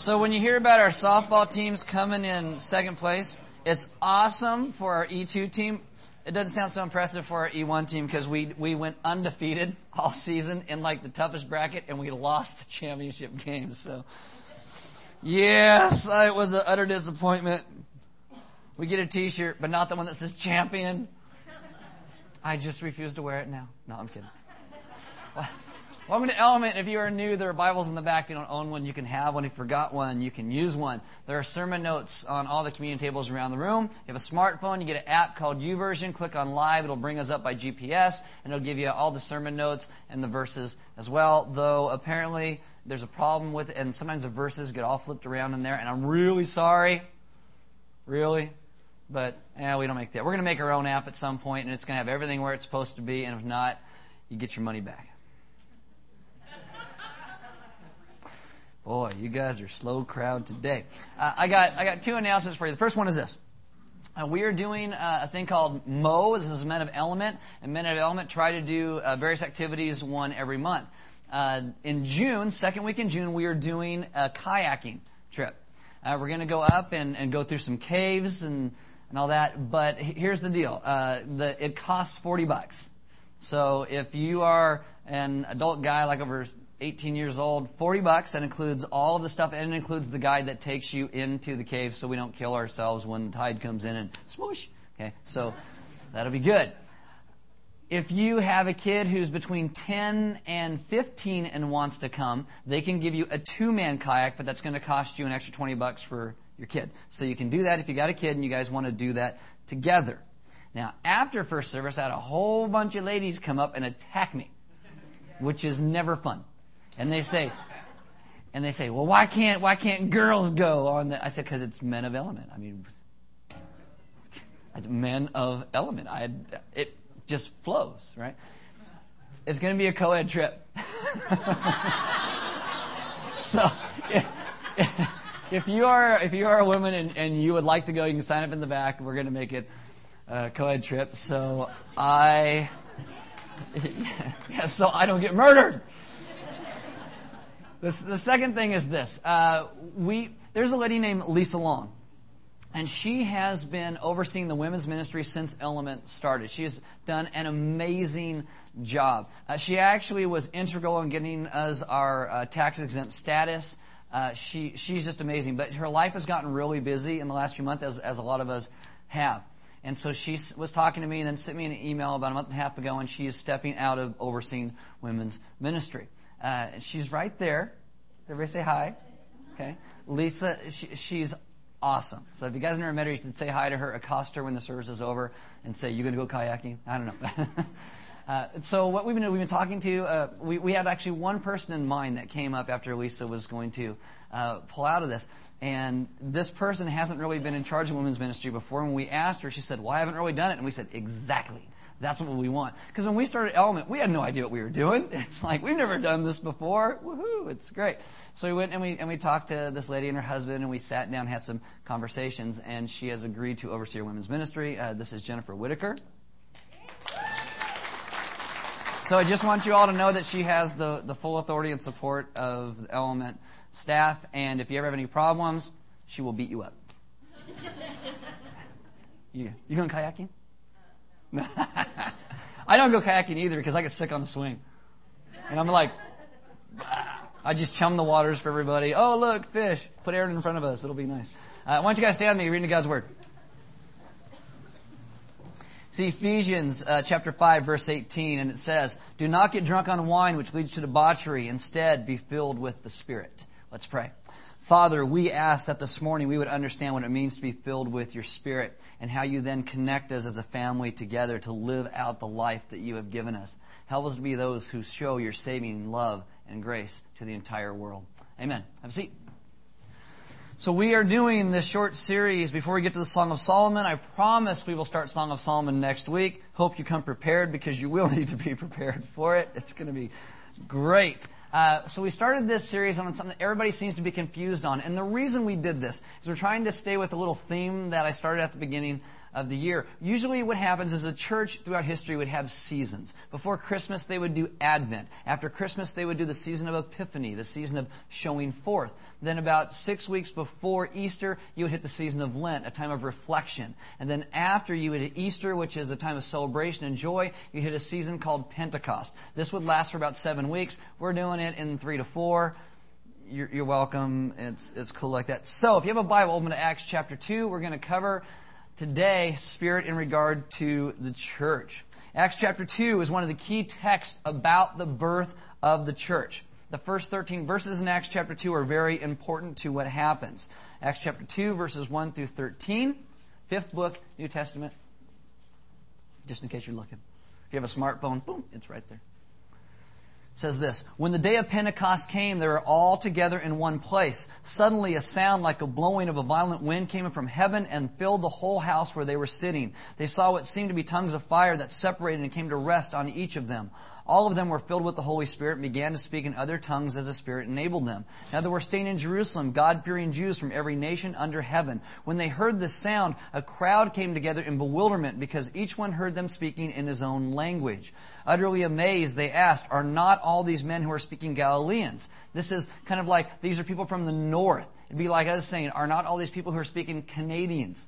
So when you hear about our softball teams coming in second place, it's awesome for our E2 team. It doesn't sound so impressive for our E1 team because we, we went undefeated all season in like the toughest bracket and we lost the championship game. So, yes, it was an utter disappointment. We get a t-shirt, but not the one that says champion. I just refuse to wear it now. No, I'm kidding. Welcome to Element. If you are new, there are Bibles in the back. If you don't own one, you can have one. If you forgot one, you can use one. There are sermon notes on all the communion tables around the room. If you have a smartphone, you get an app called YouVersion. Click on Live. It'll bring us up by GPS, and it'll give you all the sermon notes and the verses as well. Though apparently there's a problem with it, and sometimes the verses get all flipped around in there, and I'm really sorry. Really? But yeah, we don't make that. We're going to make our own app at some point, and it's going to have everything where it's supposed to be, and if not, you get your money back. Boy, you guys are slow crowd today. Uh, I got I got two announcements for you. The first one is this. Uh, we are doing uh, a thing called MO. This is Men of Element, and Men of Element try to do uh, various activities one every month. Uh, in June, second week in June, we are doing a kayaking trip. Uh, we're going to go up and, and go through some caves and and all that. But here's the deal: the, it costs forty bucks. So if you are an adult guy like over 18 years old, 40 bucks. That includes all of the stuff, and it includes the guide that takes you into the cave so we don't kill ourselves when the tide comes in and smoosh. Okay, so that'll be good. If you have a kid who's between 10 and 15 and wants to come, they can give you a two man kayak, but that's going to cost you an extra 20 bucks for your kid. So you can do that if you got a kid and you guys want to do that together. Now, after first service, I had a whole bunch of ladies come up and attack me, which is never fun. And they say, and they say, well, why can't why can't girls go on the? I said, because it's men of element. I mean, men of element. I it just flows, right? It's, it's going to be a co-ed trip. so, if, if, you are if you are a woman and, and you would like to go, you can sign up in the back. We're going to make it a co-ed trip. So I, yeah, so I don't get murdered. The, the second thing is this. Uh, we, there's a lady named Lisa Long. And she has been overseeing the women's ministry since Element started. She has done an amazing job. Uh, she actually was integral in getting us our uh, tax exempt status. Uh, she, she's just amazing. But her life has gotten really busy in the last few months, as, as a lot of us have. And so she was talking to me and then sent me an email about a month and a half ago, and she is stepping out of overseeing women's ministry. Uh, she's right there. Everybody say hi. Okay. Lisa, she, she's awesome. So if you guys never met her, you should say hi to her, accost her when the service is over, and say, "You going to go kayaking?" I don't know. uh, so what we've been we've been talking to. Uh, we we had actually one person in mind that came up after Lisa was going to uh, pull out of this, and this person hasn't really been in charge of women's ministry before. When we asked her, she said, "Well, I haven't really done it," and we said, "Exactly." That's what we want. Because when we started Element, we had no idea what we were doing. It's like, we've never done this before. Woohoo, it's great. So we went and we, and we talked to this lady and her husband, and we sat down had some conversations, and she has agreed to oversee women's ministry. Uh, this is Jennifer Whitaker. So I just want you all to know that she has the, the full authority and support of the Element staff, and if you ever have any problems, she will beat you up. you, you going kayaking? I don't go kayaking either because I get sick on the swing. And I'm like, I just chum the waters for everybody. Oh, look, fish. Put Aaron in front of us. It'll be nice. Uh, why don't you guys stand with me reading God's Word? See Ephesians uh, chapter 5 verse 18 and it says, "Do not get drunk on wine which leads to debauchery, instead be filled with the Spirit." Let's pray. Father, we ask that this morning we would understand what it means to be filled with your Spirit and how you then connect us as a family together to live out the life that you have given us. Help us to be those who show your saving love and grace to the entire world. Amen. Have a seat. So we are doing this short series before we get to the Song of Solomon. I promise we will start Song of Solomon next week. Hope you come prepared because you will need to be prepared for it. It's going to be great. Uh, so we started this series on something that everybody seems to be confused on. And the reason we did this is we're trying to stay with a little theme that I started at the beginning of the year. Usually what happens is a church throughout history would have seasons. Before Christmas, they would do Advent. After Christmas, they would do the season of Epiphany, the season of showing forth. Then about six weeks before Easter, you would hit the season of Lent, a time of reflection. And then after you would hit Easter, which is a time of celebration and joy, you hit a season called Pentecost. This would last for about seven weeks. We're doing it in three to four. You're, you're welcome. It's, it's cool like that. So if you have a Bible, open to Acts chapter 2. We're going to cover today spirit in regard to the church. Acts chapter 2 is one of the key texts about the birth of the church the first 13 verses in Acts chapter 2 are very important to what happens. Acts chapter 2, verses 1 through 13. Fifth book, New Testament. Just in case you're looking. If you have a smartphone, boom, it's right there says this When the day of Pentecost came, they were all together in one place. Suddenly, a sound like a blowing of a violent wind came from heaven and filled the whole house where they were sitting. They saw what seemed to be tongues of fire that separated and came to rest on each of them. All of them were filled with the Holy Spirit and began to speak in other tongues as the Spirit enabled them. Now there were staying in Jerusalem God fearing Jews from every nation under heaven. When they heard this sound, a crowd came together in bewilderment because each one heard them speaking in his own language. Utterly amazed, they asked, Are not all these men who are speaking Galileans? This is kind of like these are people from the north. It'd be like us saying, Are not all these people who are speaking Canadians?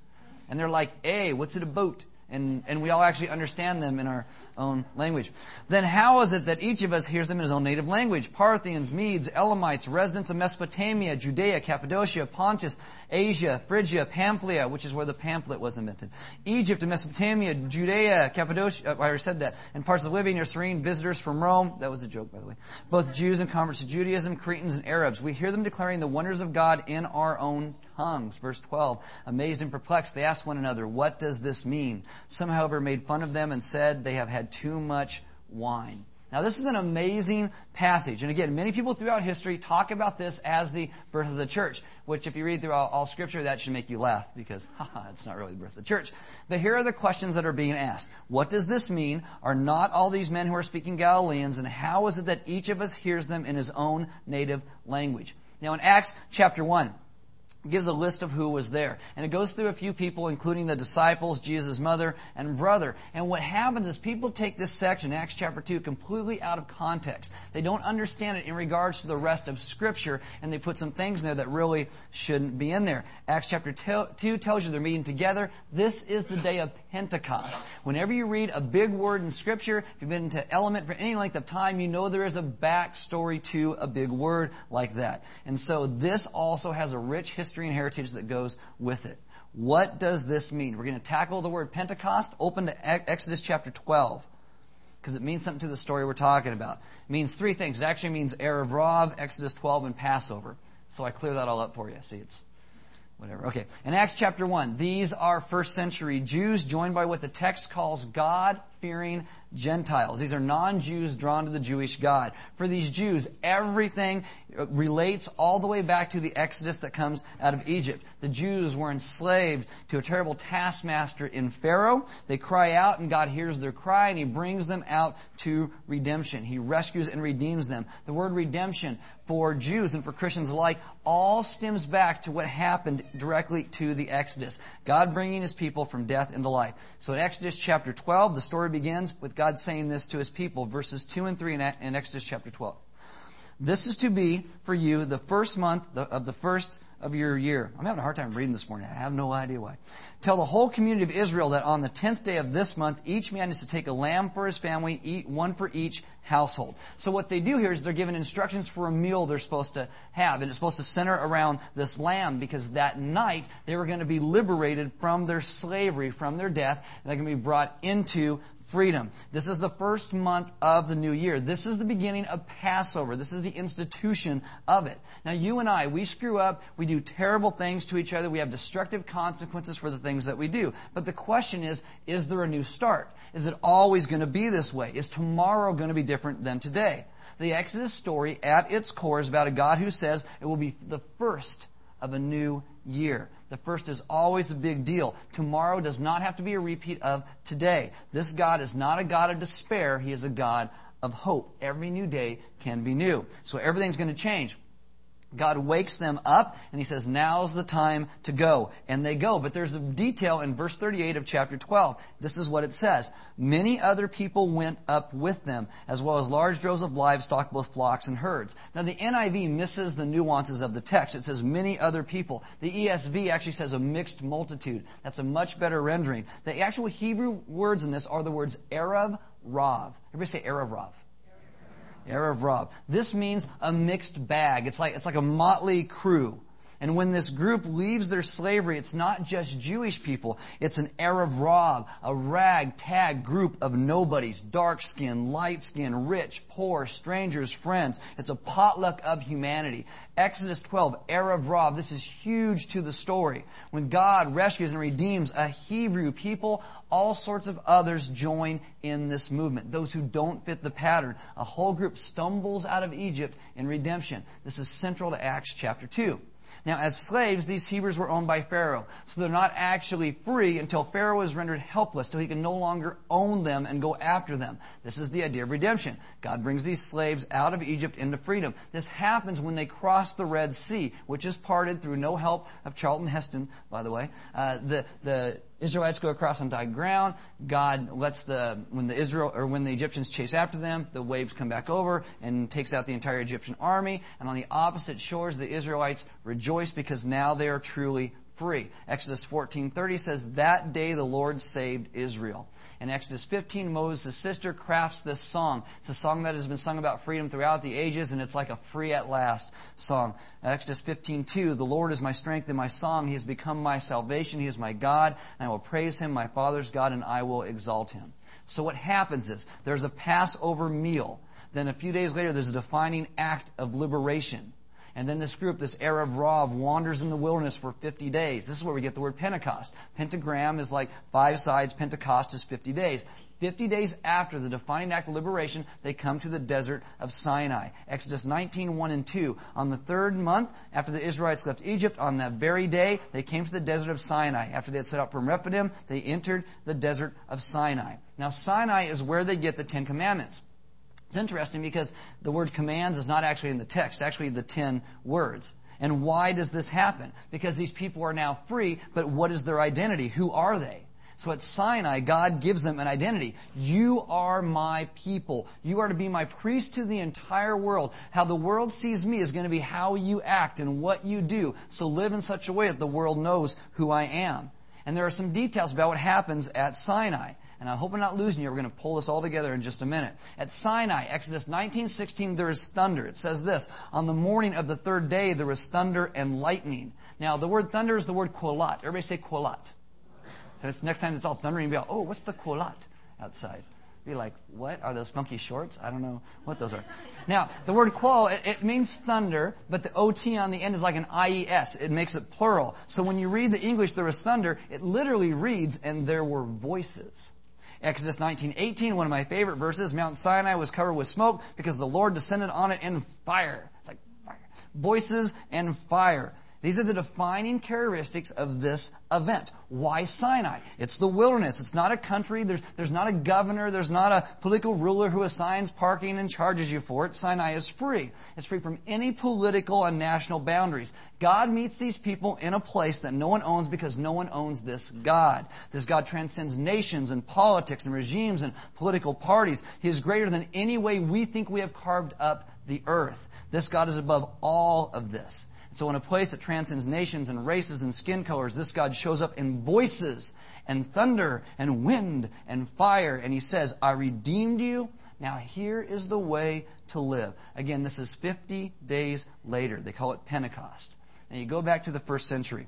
And they're like, Hey, what's it about? And, and we all actually understand them in our own language. Then how is it that each of us hears them in his own native language? Parthians, Medes, Elamites, residents of Mesopotamia, Judea, Cappadocia, Pontus, Asia, Phrygia, Pamphylia, which is where the pamphlet was invented, Egypt and Mesopotamia, Judea, Cappadocia, I already said that, and parts of Libya near Cyrene, visitors from Rome. That was a joke, by the way. Both Jews and converts to Judaism, Cretans and Arabs. We hear them declaring the wonders of God in our own tongues. Verse 12. Amazed and perplexed, they asked one another, What does this mean? Some, however, made fun of them and said they have had too much wine. Now, this is an amazing passage. And again, many people throughout history talk about this as the birth of the church, which, if you read through all, all, Scripture, that should make you laugh because, haha, it's not really the birth of the church. But here are the questions that are being asked What does this mean? Are not all these men who are speaking Galileans? And how is it that each of us hears them in his own native language? Now, in Acts chapter 1, gives a list of who was there. And it goes through a few people, including the disciples, Jesus' mother, and brother. And what happens is people take this section, Acts chapter 2, completely out of context. They don't understand it in regards to the rest of Scripture, and they put some things in there that really shouldn't be in there. Acts chapter 2 tells you they're meeting together. This is the day of Pentecost. Whenever you read a big word in Scripture, if you've been to element for any length of time, you know there is a backstory to a big word like that. And so this also has a rich history and heritage that goes with it. What does this mean? We're going to tackle the word Pentecost. Open to Exodus chapter 12 because it means something to the story we're talking about. It means three things. It actually means Erev Rav, Exodus 12, and Passover. So I clear that all up for you. See, it's whatever. Okay. In Acts chapter 1, these are first century Jews joined by what the text calls God fearing Gentiles. These are non Jews drawn to the Jewish God. For these Jews, everything relates all the way back to the Exodus that comes out of Egypt. The Jews were enslaved to a terrible taskmaster in Pharaoh. They cry out, and God hears their cry, and He brings them out to redemption. He rescues and redeems them. The word redemption for Jews and for Christians alike all stems back to what happened directly to the Exodus. God bringing His people from death into life. So in Exodus chapter 12, the story begins with God saying this to his people, verses 2 and 3 in Exodus chapter 12. This is to be for you the first month of the first of your year. I'm having a hard time reading this morning. I have no idea why. Tell the whole community of Israel that on the tenth day of this month, each man is to take a lamb for his family, eat one for each household. So what they do here is they're given instructions for a meal they're supposed to have, and it's supposed to center around this lamb because that night they were going to be liberated from their slavery, from their death, and they're going to be brought into freedom. This is the first month of the new year. This is the beginning of Passover. This is the institution of it. Now, you and I, we screw up. We do terrible things to each other. We have destructive consequences for the things that we do. But the question is, is there a new start? Is it always going to be this way? Is tomorrow going to be different than today? The Exodus story at its core is about a God who says it will be the first of a new year. The first is always a big deal. Tomorrow does not have to be a repeat of today. This God is not a God of despair, He is a God of hope. Every new day can be new. So everything's going to change. God wakes them up and he says, Now's the time to go. And they go. But there's a detail in verse 38 of chapter 12. This is what it says Many other people went up with them, as well as large droves of livestock, both flocks and herds. Now, the NIV misses the nuances of the text. It says many other people. The ESV actually says a mixed multitude. That's a much better rendering. The actual Hebrew words in this are the words Erev Rav. Everybody say Erev Rav. Erev Rav. This means a mixed bag. It's like, it's like a motley crew. And when this group leaves their slavery, it's not just Jewish people. It's an Erev Rav, a ragtag group of nobodies, dark skin, light skin, rich, poor, strangers, friends. It's a potluck of humanity. Exodus 12, Erev Rav. This is huge to the story. When God rescues and redeems a Hebrew people, all sorts of others join in this movement. Those who don't fit the pattern. A whole group stumbles out of Egypt in redemption. This is central to Acts chapter 2. Now, as slaves, these Hebrews were owned by Pharaoh. So they're not actually free until Pharaoh is rendered helpless, till he can no longer own them and go after them. This is the idea of redemption. God brings these slaves out of Egypt into freedom. This happens when they cross the Red Sea, which is parted through no help of Charlton Heston, by the way. Uh, the, the Israelites go across on dry ground. God lets the when the Israel or when the Egyptians chase after them, the waves come back over and takes out the entire Egyptian army. And on the opposite shores, the Israelites rejoice because now they are truly free. Exodus 14:30 says that day the Lord saved Israel. In Exodus 15, Moses' sister crafts this song. It's a song that has been sung about freedom throughout the ages, and it's like a free at last song. Exodus 15:2, the Lord is my strength and my song. He has become my salvation. He is my God, and I will praise him, my father's God, and I will exalt him. So what happens is there's a Passover meal. Then a few days later, there's a defining act of liberation. And then this group, this Erev Rav, wanders in the wilderness for 50 days. This is where we get the word Pentecost. Pentagram is like five sides, Pentecost is 50 days. 50 days after the defining act of liberation, they come to the desert of Sinai. Exodus 19, 1 and 2. On the third month after the Israelites left Egypt, on that very day, they came to the desert of Sinai. After they had set out from Rephidim, they entered the desert of Sinai. Now, Sinai is where they get the Ten Commandments. It's interesting because the word commands is not actually in the text, it's actually the ten words. And why does this happen? Because these people are now free, but what is their identity? Who are they? So at Sinai, God gives them an identity. You are my people. You are to be my priest to the entire world. How the world sees me is going to be how you act and what you do. So live in such a way that the world knows who I am. And there are some details about what happens at Sinai. And I hope I'm not losing you. We're going to pull this all together in just a minute. At Sinai, Exodus 19:16, there is thunder. It says this: On the morning of the third day, there was thunder and lightning. Now, the word thunder is the word kolat. Everybody say kolat. So it's next time it's all thundering, you'll be like, oh, what's the kolat outside? Be like, what are those funky shorts? I don't know what those are. Now, the word qual, it, it, means thunder, but the OT on the end is like an IES. It makes it plural. So when you read the English, there was thunder, it literally reads, and there were voices. Exodus 19:18, one of my favorite verses, Mount Sinai was covered with smoke because the Lord descended on it in fire. It's like fire. Voices and fire. These are the defining characteristics of this event. Why Sinai? It's the wilderness. It's not a country. There's, there's not a governor. There's not a political ruler who assigns parking and charges you for it. Sinai is free. It's free from any political and national boundaries. God meets these people in a place that no one owns because no one owns this God. This God transcends nations and politics and regimes and political parties. He is greater than any way we think we have carved up the earth. This God is above all of this. So, in a place that transcends nations and races and skin colors, this God shows up in voices and thunder and wind and fire. And he says, I redeemed you. Now, here is the way to live. Again, this is 50 days later. They call it Pentecost. Now, you go back to the first century.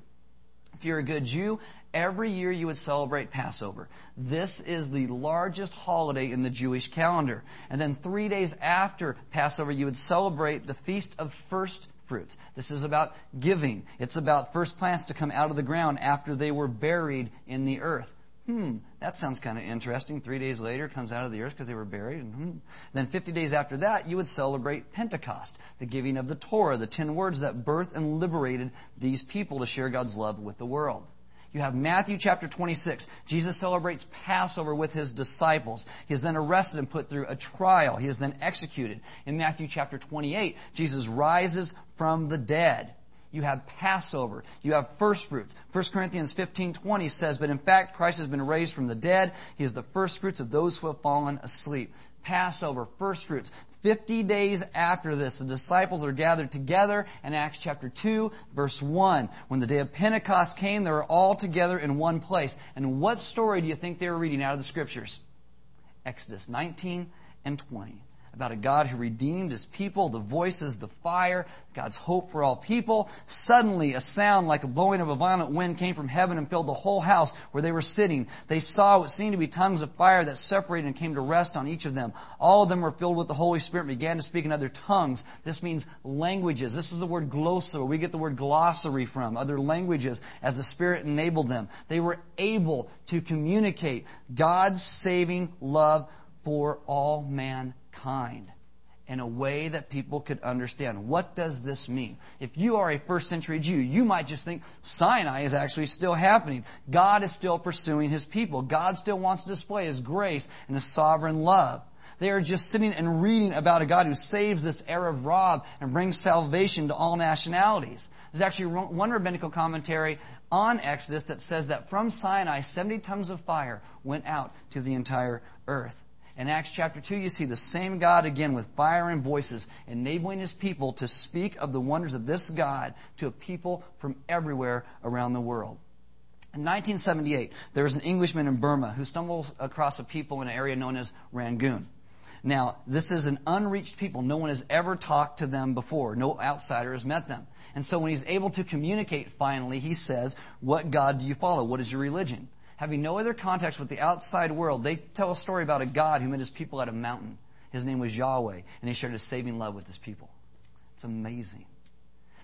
If you're a good Jew, every year you would celebrate Passover. This is the largest holiday in the Jewish calendar. And then three days after Passover, you would celebrate the Feast of First This is about giving. It's about first plants to come out of the ground after they were buried in the earth. Hmm, that sounds kind of interesting. Three days later, comes out of the earth because they were buried. And, hmm. Then 50 days after that, you would celebrate Pentecost, the giving of the Torah, the ten words that birthed and liberated these people to share God's love with the world. You have Matthew chapter 26. Jesus celebrates Passover with his disciples. He is then arrested and put through a trial. He is then executed. In Matthew chapter 28, Jesus rises from the dead. You have Passover. You have first fruits. 1 Corinthians 15:20 says, "But in fact Christ has been raised from the dead. He is the first fruits of those who have fallen asleep." Passover, first fruits. 50 days after this, the disciples are gathered together in Acts chapter 2, verse 1. When the day of Pentecost came, they were all together in one place. And what story do you think they were reading out of the scriptures? Exodus 19 and 20 about a God who redeemed his people, the voices, the fire, God's hope for all people. Suddenly, a sound like a blowing of a violent wind came from heaven and filled the whole house where they were sitting. They saw what seemed to be tongues of fire that separated and came to rest on each of them. All of them were filled with the Holy Spirit and began to speak in other tongues. This means languages. This is the word glossa, where we get the word glossary from, other languages, as the Spirit enabled them. They were able to communicate God's saving love for all mankind kind in a way that people could understand. What does this mean? If you are a first century Jew, you might just think Sinai is actually still happening. God is still pursuing his people. God still wants to display his grace and his sovereign love. They are just sitting and reading about a God who saves this Erev Rav and brings salvation to all nationalities. There's actually one rabbinical commentary on Exodus that says that from Sinai, 70 tons of fire went out to the entire earth. In Acts chapter 2, you see the same God again with fire and voices, enabling his people to speak of the wonders of this God to a people from everywhere around the world. In 1978, there was an Englishman in Burma who stumbled across a people in an area known as Rangoon. Now, this is an unreached people. No one has ever talked to them before. No outsider has met them. And so when he's able to communicate finally, he says, What God do you follow? What is your religion? Having no other context with the outside world, they tell a story about a God who met his people at a mountain. His name was Yahweh, and he shared his saving love with his people. It's amazing.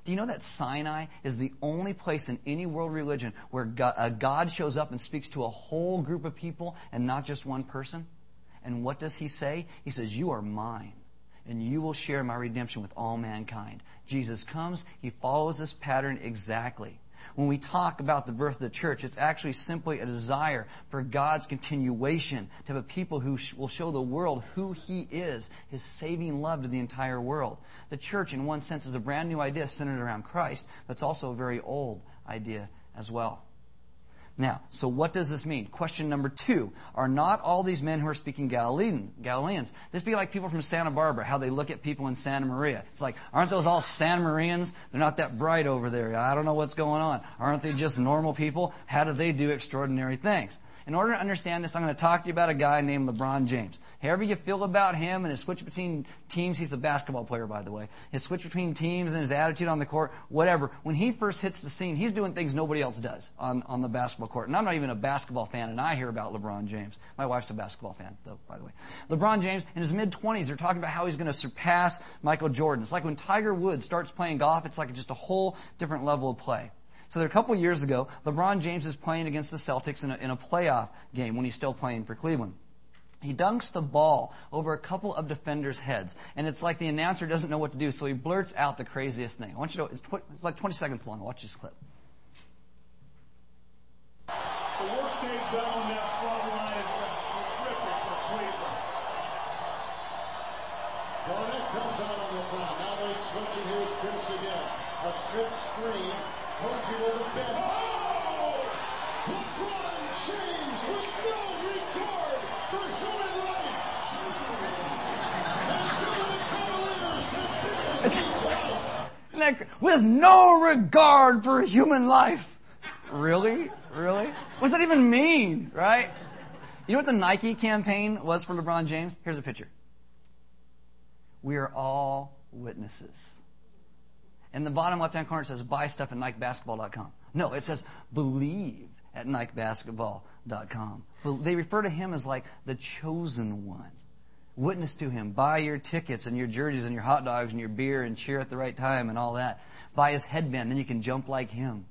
Do you know that Sinai is the only place in any world religion where a God shows up and speaks to a whole group of people and not just one person? And what does he say? He says, You are mine, and you will share my redemption with all mankind. Jesus comes, he follows this pattern exactly. When we talk about the birth of the church, it's actually simply a desire for God's continuation to have a people who will show the world who He is, His saving love to the entire world. The church, in one sense, is a brand new idea centered around Christ, but it's also a very old idea as well. Now, so what does this mean? Question number two Are not all these men who are speaking Galilean, Galileans? This be like people from Santa Barbara, how they look at people in Santa Maria. It's like, aren't those all Santa Marians? They're not that bright over there. I don't know what's going on. Aren't they just normal people? How do they do extraordinary things? In order to understand this, I'm going to talk to you about a guy named LeBron James. However you feel about him and his switch between teams, he's a basketball player, by the way. His switch between teams and his attitude on the court, whatever. When he first hits the scene, he's doing things nobody else does on, on the basketball court. And I'm not even a basketball fan, and I hear about LeBron James. My wife's a basketball fan, though, by the way. LeBron James, in his mid 20s, they're talking about how he's going to surpass Michael Jordan. It's like when Tiger Woods starts playing golf, it's like just a whole different level of play. So there, a couple years ago, LeBron James is playing against the Celtics in a, in a playoff game when he's still playing for Cleveland. He dunks the ball over a couple of defenders' heads, and it's like the announcer doesn't know what to do, so he blurts out the craziest thing. I want you to, it's, tw- it's like 20 seconds long. Watch this clip. Garnett comes out on ground. Now they switch, and here's Pierce again. A Smith screen. Posey will defend. Oh! LeBron James with no regard for human rights. As the Cavaliers With no regard for human life. Really? Really? What does that even mean, right? You know what the Nike campaign was for LeBron James? Here's a picture. We are all witnesses. In the bottom left hand corner, says buy stuff at NikeBasketball.com. No, it says believe at NikeBasketball.com. They refer to him as like the chosen one. Witness to him. Buy your tickets and your jerseys and your hot dogs and your beer and cheer at the right time and all that. Buy his headband, then you can jump like him.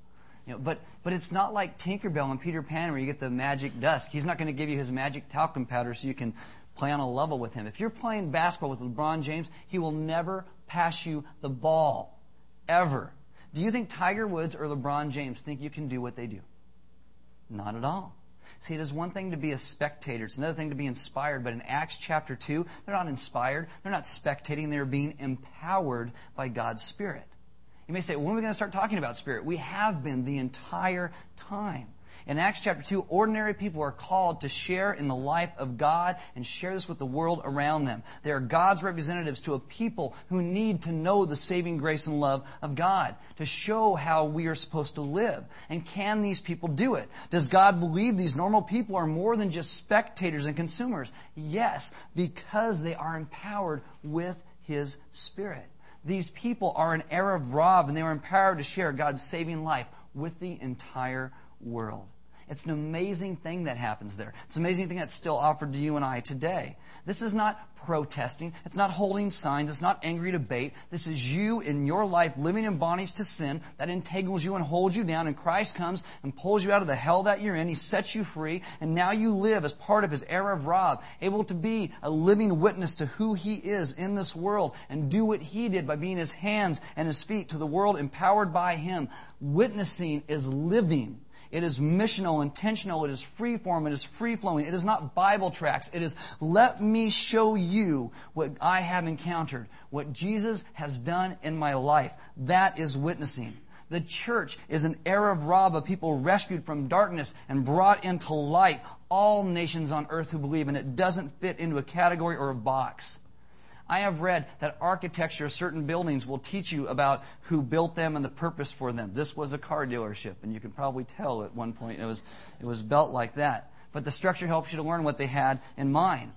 You know, but, but it's not like Tinkerbell and Peter Pan where you get the magic dust. He's not going to give you his magic talcum powder so you can play on a level with him. If you're playing basketball with LeBron James, he will never pass you the ball ever. Do you think Tiger Woods or LeBron James think you can do what they do? Not at all. See, it is one thing to be a spectator. It's another thing to be inspired. But in Acts chapter 2, they're not inspired. They're not spectating. They're being empowered by God's Spirit. You may say, when are we going to start talking about Spirit? We have been the entire time. In Acts chapter 2, ordinary people are called to share in the life of God and share this with the world around them. They are God's representatives to a people who need to know the saving grace and love of God, to show how we are supposed to live. And can these people do it? Does God believe these normal people are more than just spectators and consumers? Yes, because they are empowered with His Spirit. These people are an Erev Rav, and they are empowered to share God's saving life with the entire world. It's an amazing thing that happens there. It's an amazing thing that's still offered to you and I today. This is not protesting. It's not holding signs. It's not angry debate. This is you in your life living in bondage to sin that entangles you and holds you down. And Christ comes and pulls you out of the hell that you're in. He sets you free. And now you live as part of His Erev Rav, able to be a living witness to who He is in this world and do what He did by being His hands and His feet to the world empowered by Him. Witnessing is living. It is missional, intentional. It is free form. It is free flowing. It is not Bible tracts. It is let me show you what I have encountered, what Jesus has done in my life. That is witnessing. The church is an Erev Rav of people rescued from darkness and brought into light. All nations on earth who believe, and it doesn't fit into a category or a box. I have read that architecture of certain buildings will teach you about who built them and the purpose for them. This was a car dealership, and you can probably tell at one point it was, it was built like that. But the structure helps you to learn what they had in mind.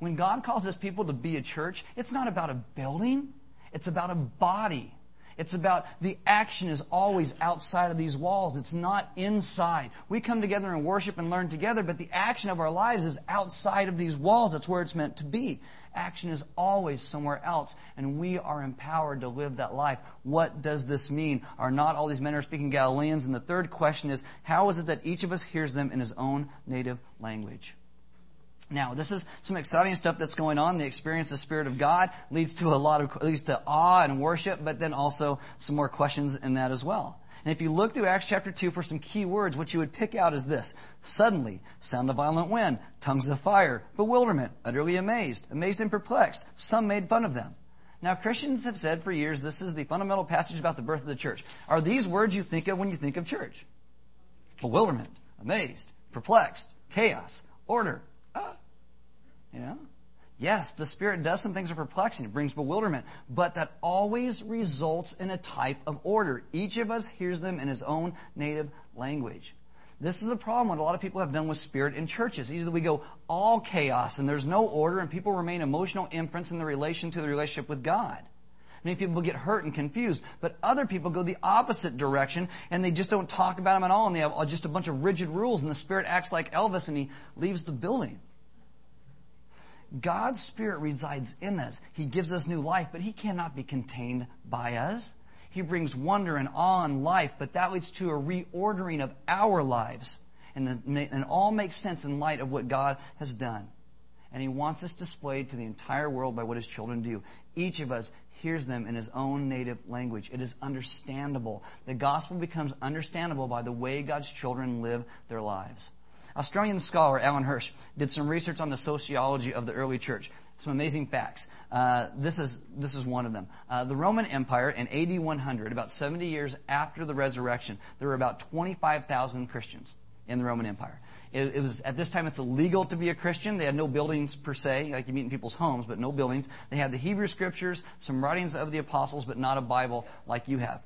When God calls his people to be a church, it's not about a building, it's about a body. It's about the action is always outside of these walls. It's not inside. We come together and worship and learn together, but the action of our lives is outside of these walls. That's where it's meant to be. Action is always somewhere else, and we are empowered to live that life. What does this mean? Are not all these men are speaking Galileans? And the third question is, how is it that each of us hears them in his own native language? Now, this is some exciting stuff that's going on. The experience of the Spirit of God leads to a lot of leads to awe and worship, but then also some more questions in that as well. And if you look through Acts chapter 2 for some key words, what you would pick out is this suddenly, sound of violent wind, tongues of fire, bewilderment, utterly amazed, amazed and perplexed. Some made fun of them. Now, Christians have said for years this is the fundamental passage about the birth of the church. Are these words you think of when you think of church? Bewilderment, amazed, perplexed, chaos, order, ah. you know? Yes, the Spirit does some things that are perplexing. It brings bewilderment. But that always results in a type of order. Each of us hears them in his own native language. This is a problem what a lot of people have done with spirit in churches. Either we go all chaos and there's no order and people remain emotional imprints in the relation to the relationship with God. Many people get hurt and confused, but other people go the opposite direction and they just don't talk about them at all and they have just a bunch of rigid rules and the Spirit acts like Elvis and he leaves the building. God's Spirit resides in us. He gives us new life, but He cannot be contained by us. He brings wonder and awe in life, but that leads to a reordering of our lives. And, the, and all makes sense in light of what God has done. And He wants us displayed to the entire world by what His children do. Each of us hears them in his own native language. It is understandable. The gospel becomes understandable by the way God's children live their lives. Australian scholar Alan Hirsch did some research on the sociology of the early church. Some amazing facts. Uh, this is this is one of them. Uh, the Roman Empire in AD 100, about 70 years after the resurrection, there were about 25,000 Christians in the Roman Empire. It, it, was at this time it's illegal to be a Christian. They had no buildings per se, like you meet in people's homes, but no buildings. They had the Hebrew Scriptures, some writings of the apostles, but not a Bible like you have.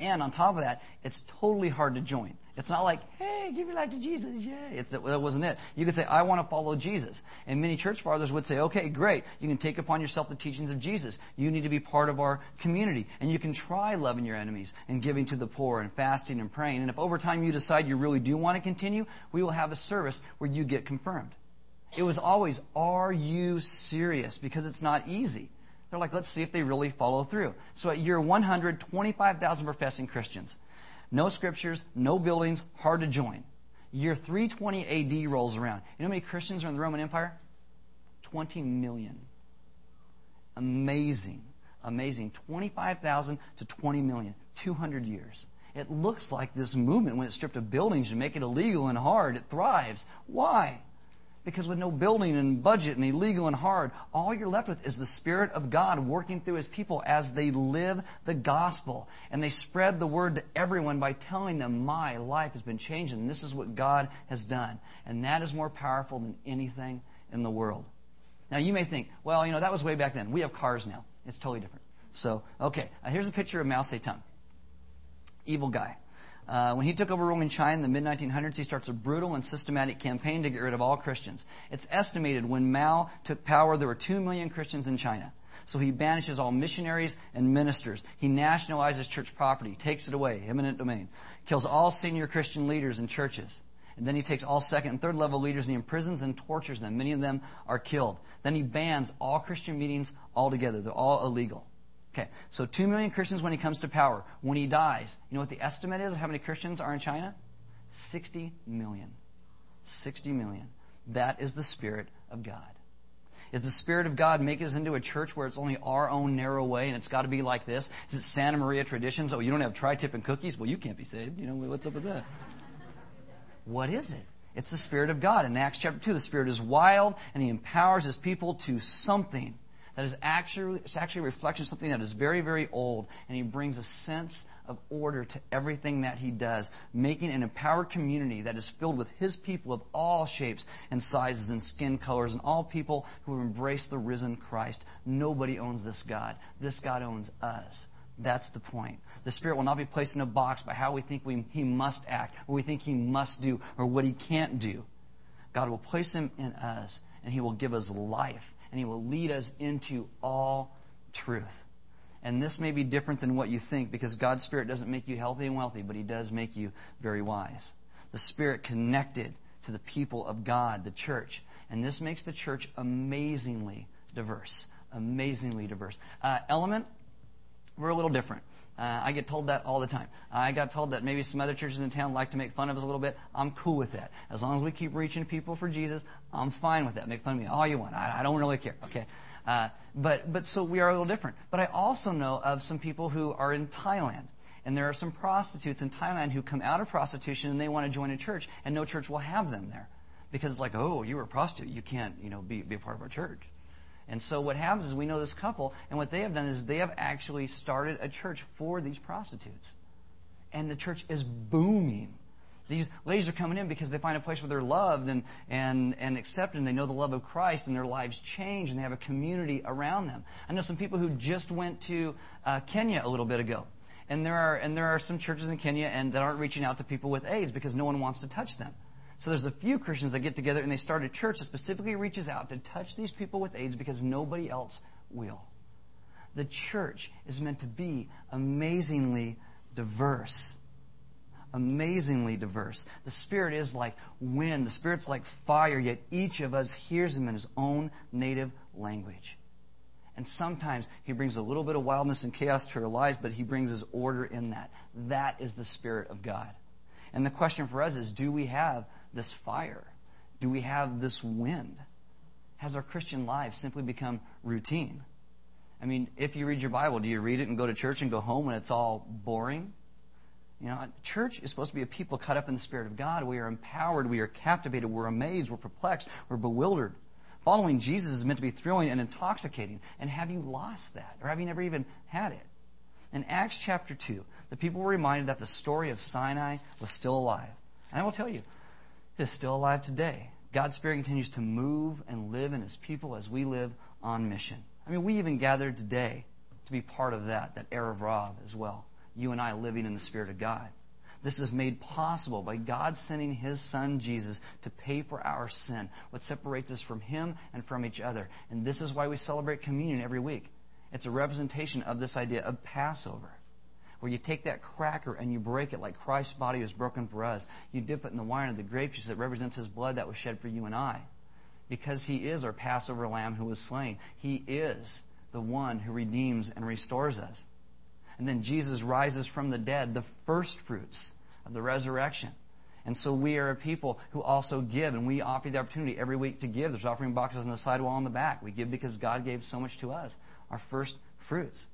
And on top of that, it's totally hard to join. It's not like, hey, give your life to Jesus, yay. It's, that wasn't it. You could say, I want to follow Jesus. And many church fathers would say, okay, great. You can take upon yourself the teachings of Jesus. You need to be part of our community. And you can try loving your enemies and giving to the poor and fasting and praying. And if over time you decide you really do want to continue, we will have a service where you get confirmed. It was always, are you serious? Because it's not easy. They're like, let's see if they really follow through. So at year 100, 25,000 professing Christians. No scriptures, no buildings, hard to join. Year 320 AD rolls around. You know how many Christians are in the Roman Empire? 20 million. Amazing. Amazing. 25,000 to 20 million. 200 years. it looks like this movement, when it's stripped of buildings and make it illegal and hard, it thrives. Why? Because with no building and budget and illegal and hard, all you're left with is the Spirit of God working through His people as they live the gospel. And they spread the word to everyone by telling them, My life has been changed and this is what God has done. And that is more powerful than anything in the world. Now you may think, well, you know, that was way back then. We have cars now. It's totally different. So, okay, uh, here's a picture of Mao Zedong. Evil guy. Uh, when he took over ruling China in the mid 1900s, he starts a brutal and systematic campaign to get rid of all Christians. It's estimated when Mao took power, there were 2 million Christians in China. So he banishes all missionaries and ministers. He nationalizes church property, takes it away, eminent domain, kills all senior Christian leaders in churches. And then he takes all second and third level leaders and he imprisons and tortures them. Many of them are killed. Then he bans all Christian meetings altogether. They're all illegal. Okay, so 2 million Christians when he comes to power. When he dies, you know what the estimate is of how many Christians are in China? 60 million. 60 million. That is the Spirit of God. Is the Spirit of God making us into a church where it's only our own narrow way and it's got to be like this? Is it Santa Maria traditions? Oh, you don't have tri tip and cookies? Well, you can't be saved. You know, what's up with that? What is it? It's the Spirit of God. In Acts chapter 2, the Spirit is wild and He empowers His people to something that is actually, it's actually a reflection of something that is very, very old. And He brings a sense of order to everything that He does, making an empowered community that is filled with His people of all shapes and sizes and skin colors and all people who have embraced the risen Christ. Nobody owns this God. This God owns us. That's the point. The Spirit will not be placed in a box by how we think we, He must act, or we think He must do, or what He can't do. God will place Him in us, and He will give us life and He will lead us into all truth. And this may be different than what you think because God's Spirit doesn't make you healthy and wealthy, but He does make you very wise. The Spirit connected to the people of God, the church. And this makes the church amazingly diverse. Amazingly diverse. Uh, element, we're a little different. Uh, I get told that all the time. I got told that maybe some other churches in town like to make fun of us a little bit. I'm cool with that. As long as we keep reaching people for Jesus, I'm fine with that. Make fun of me all you want. I, I don't really care. Okay. Uh, but but so we are a little different. But I also know of some people who are in Thailand. And there are some prostitutes in Thailand who come out of prostitution and they want to join a church, and no church will have them there. Because it's like, oh, you were a prostitute. You can't, you know, be, be a part of our church. And so what happens is we know this couple, and what they have done is they have actually started a church for these prostitutes. And the church is booming. These ladies are coming in because they find a place where they're loved and, and, and accepted, and they know the love of Christ, and their lives change, and they have a community around them. I know some people who just went to uh, Kenya a little bit ago. And there, are, and there are some churches in Kenya and that aren't reaching out to people with AIDS because no one wants to touch them. So there's a few Christians that get together and they start a church that specifically reaches out to touch these people with AIDS because nobody else will. The church is meant to be amazingly diverse. Amazingly diverse. The Spirit is like wind, the Spirit's like fire, yet each of us hears Him in His own native language. And sometimes He brings a little bit of wildness and chaos to our lives, but He brings His order in that. That is the Spirit of God. And the question for us is do we have this fire? Do we have this wind? Has our Christian life simply become routine? I mean, if you read your Bible, do you read it and go to church and go home when it's all boring? You know, church is supposed to be a people cut up in the Spirit of God. We are empowered, we are captivated, we're amazed, we're perplexed, we're bewildered. Following Jesus is meant to be thrilling and intoxicating. And have you lost that? Or have you never even had it? In Acts chapter 2, the people were reminded that the story of Sinai was still alive. And I will tell you, is still alive today. God's Spirit continues to move and live in His people as we live on mission. I mean, we even gathered today to be part of that, that Erev Rav as well. You and I living in the Spirit of God. This is made possible by God sending His Son Jesus to pay for our sin, what separates us from Him and from each other. And this is why we celebrate communion every week. It's a representation of this idea of Passover where you take that cracker and you break it like Christ's body was broken for us. You dip it in the wine of the grape juice that represents his blood that was shed for you and I. Because he is our Passover lamb who was slain. He is the one who redeems and restores us. And then Jesus rises from the dead, the first fruits of the resurrection. And so we are a people who also give, and we offer the opportunity every week to give. There's offering boxes on the sidewall on the back. We give because God gave so much to us, our first fruits.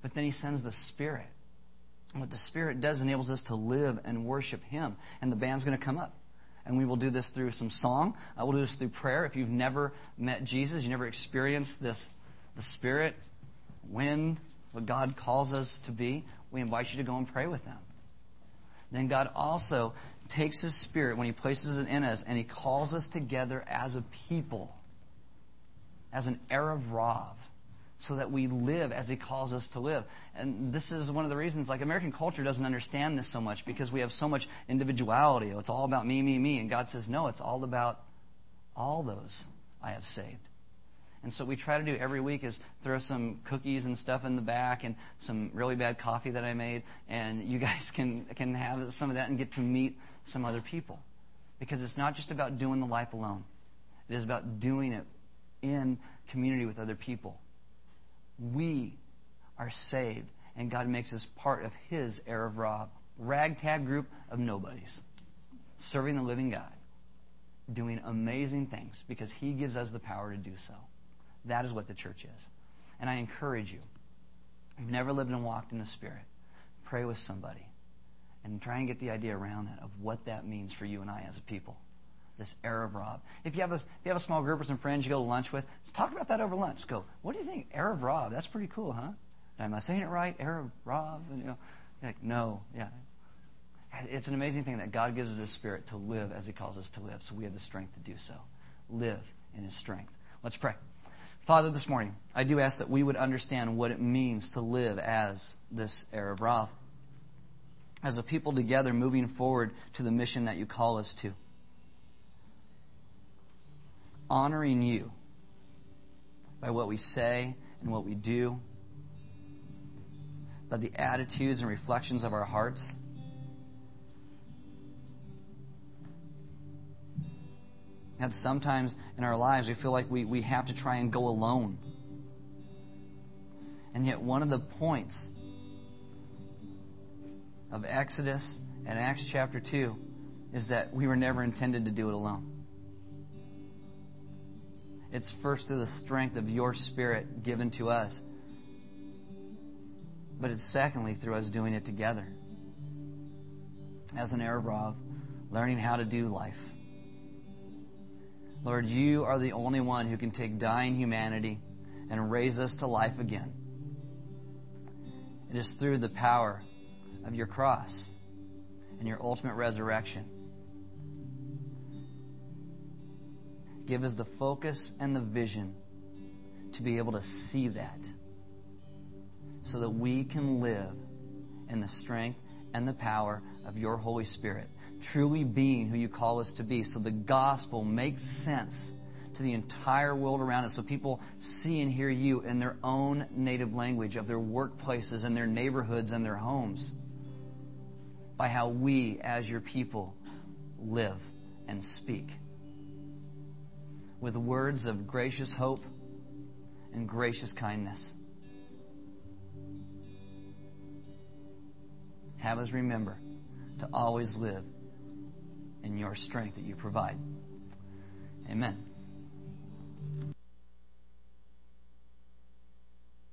But then He sends the Spirit What the Spirit does enables us to live and worship Him. And the band's going to come up. And we will do this through some song. Uh, we'll do this through prayer. If you've never met Jesus, you never experienced this, the Spirit, wind, what God calls us to be, we invite you to go and pray with them. Then God also takes His Spirit when He places it in us and He calls us together as a people, as an Erev Rav, so that we live as He calls us to live. And this is one of the reasons, like American culture doesn't understand this so much because we have so much individuality. It's all about me, me, me. And God says, no, it's all about all those I have saved. And so we try to do every week is throw some cookies and stuff in the back and some really bad coffee that I made, and you guys can can have some of that and get to meet some other people, because it's not just about doing the life alone. It is about doing it in community with other people. We are saved, and God makes us part of His Erev Rav, ragtag group of nobodies, serving the living God, doing amazing things because He gives us the power to do so. That is what the church is. And I encourage you, if you've never lived and walked in the Spirit, pray with somebody and try and get the idea around that of what that means for you and I as a people. This Erev Rav. If you have a if you have a small group or some friends you go to lunch with, let's talk about that over lunch. Go, what do you think? Erev Rob? that's pretty cool, huh? Am I saying it right? Erev Rob? And, you know, like, no, yeah. It's an amazing thing that God gives us His Spirit to live as He calls us to live, so we have the strength to do so. Live in His strength. Let's pray. Father, this morning, I do ask that we would understand what it means to live as this Erev Rav, as a people together moving forward to the mission that you call us to. Honoring you by what we say and what we do, by the attitudes and reflections of our hearts. And sometimes in our lives, we feel like we, we have to try and go alone. And yet, one of the points of Exodus and Acts chapter 2 is that we were never intended to do it alone. It's first through the strength of your spirit given to us, but it's secondly through us doing it together. As an Rav, learning how to do life Lord, you are the only one who can take dying humanity and raise us to life again. It is through the power of your cross and your ultimate resurrection. Give us the focus and the vision to be able to see that so that we can live in the strength and the power of your Holy Spirit truly being who you call us to be. So the gospel makes sense to the entire world around us so people see and hear you in their own native language of their workplaces and their neighborhoods and their homes by how we, as your people, live and speak with words of gracious hope and gracious kindness. Have us remember to always live in your strength that you provide.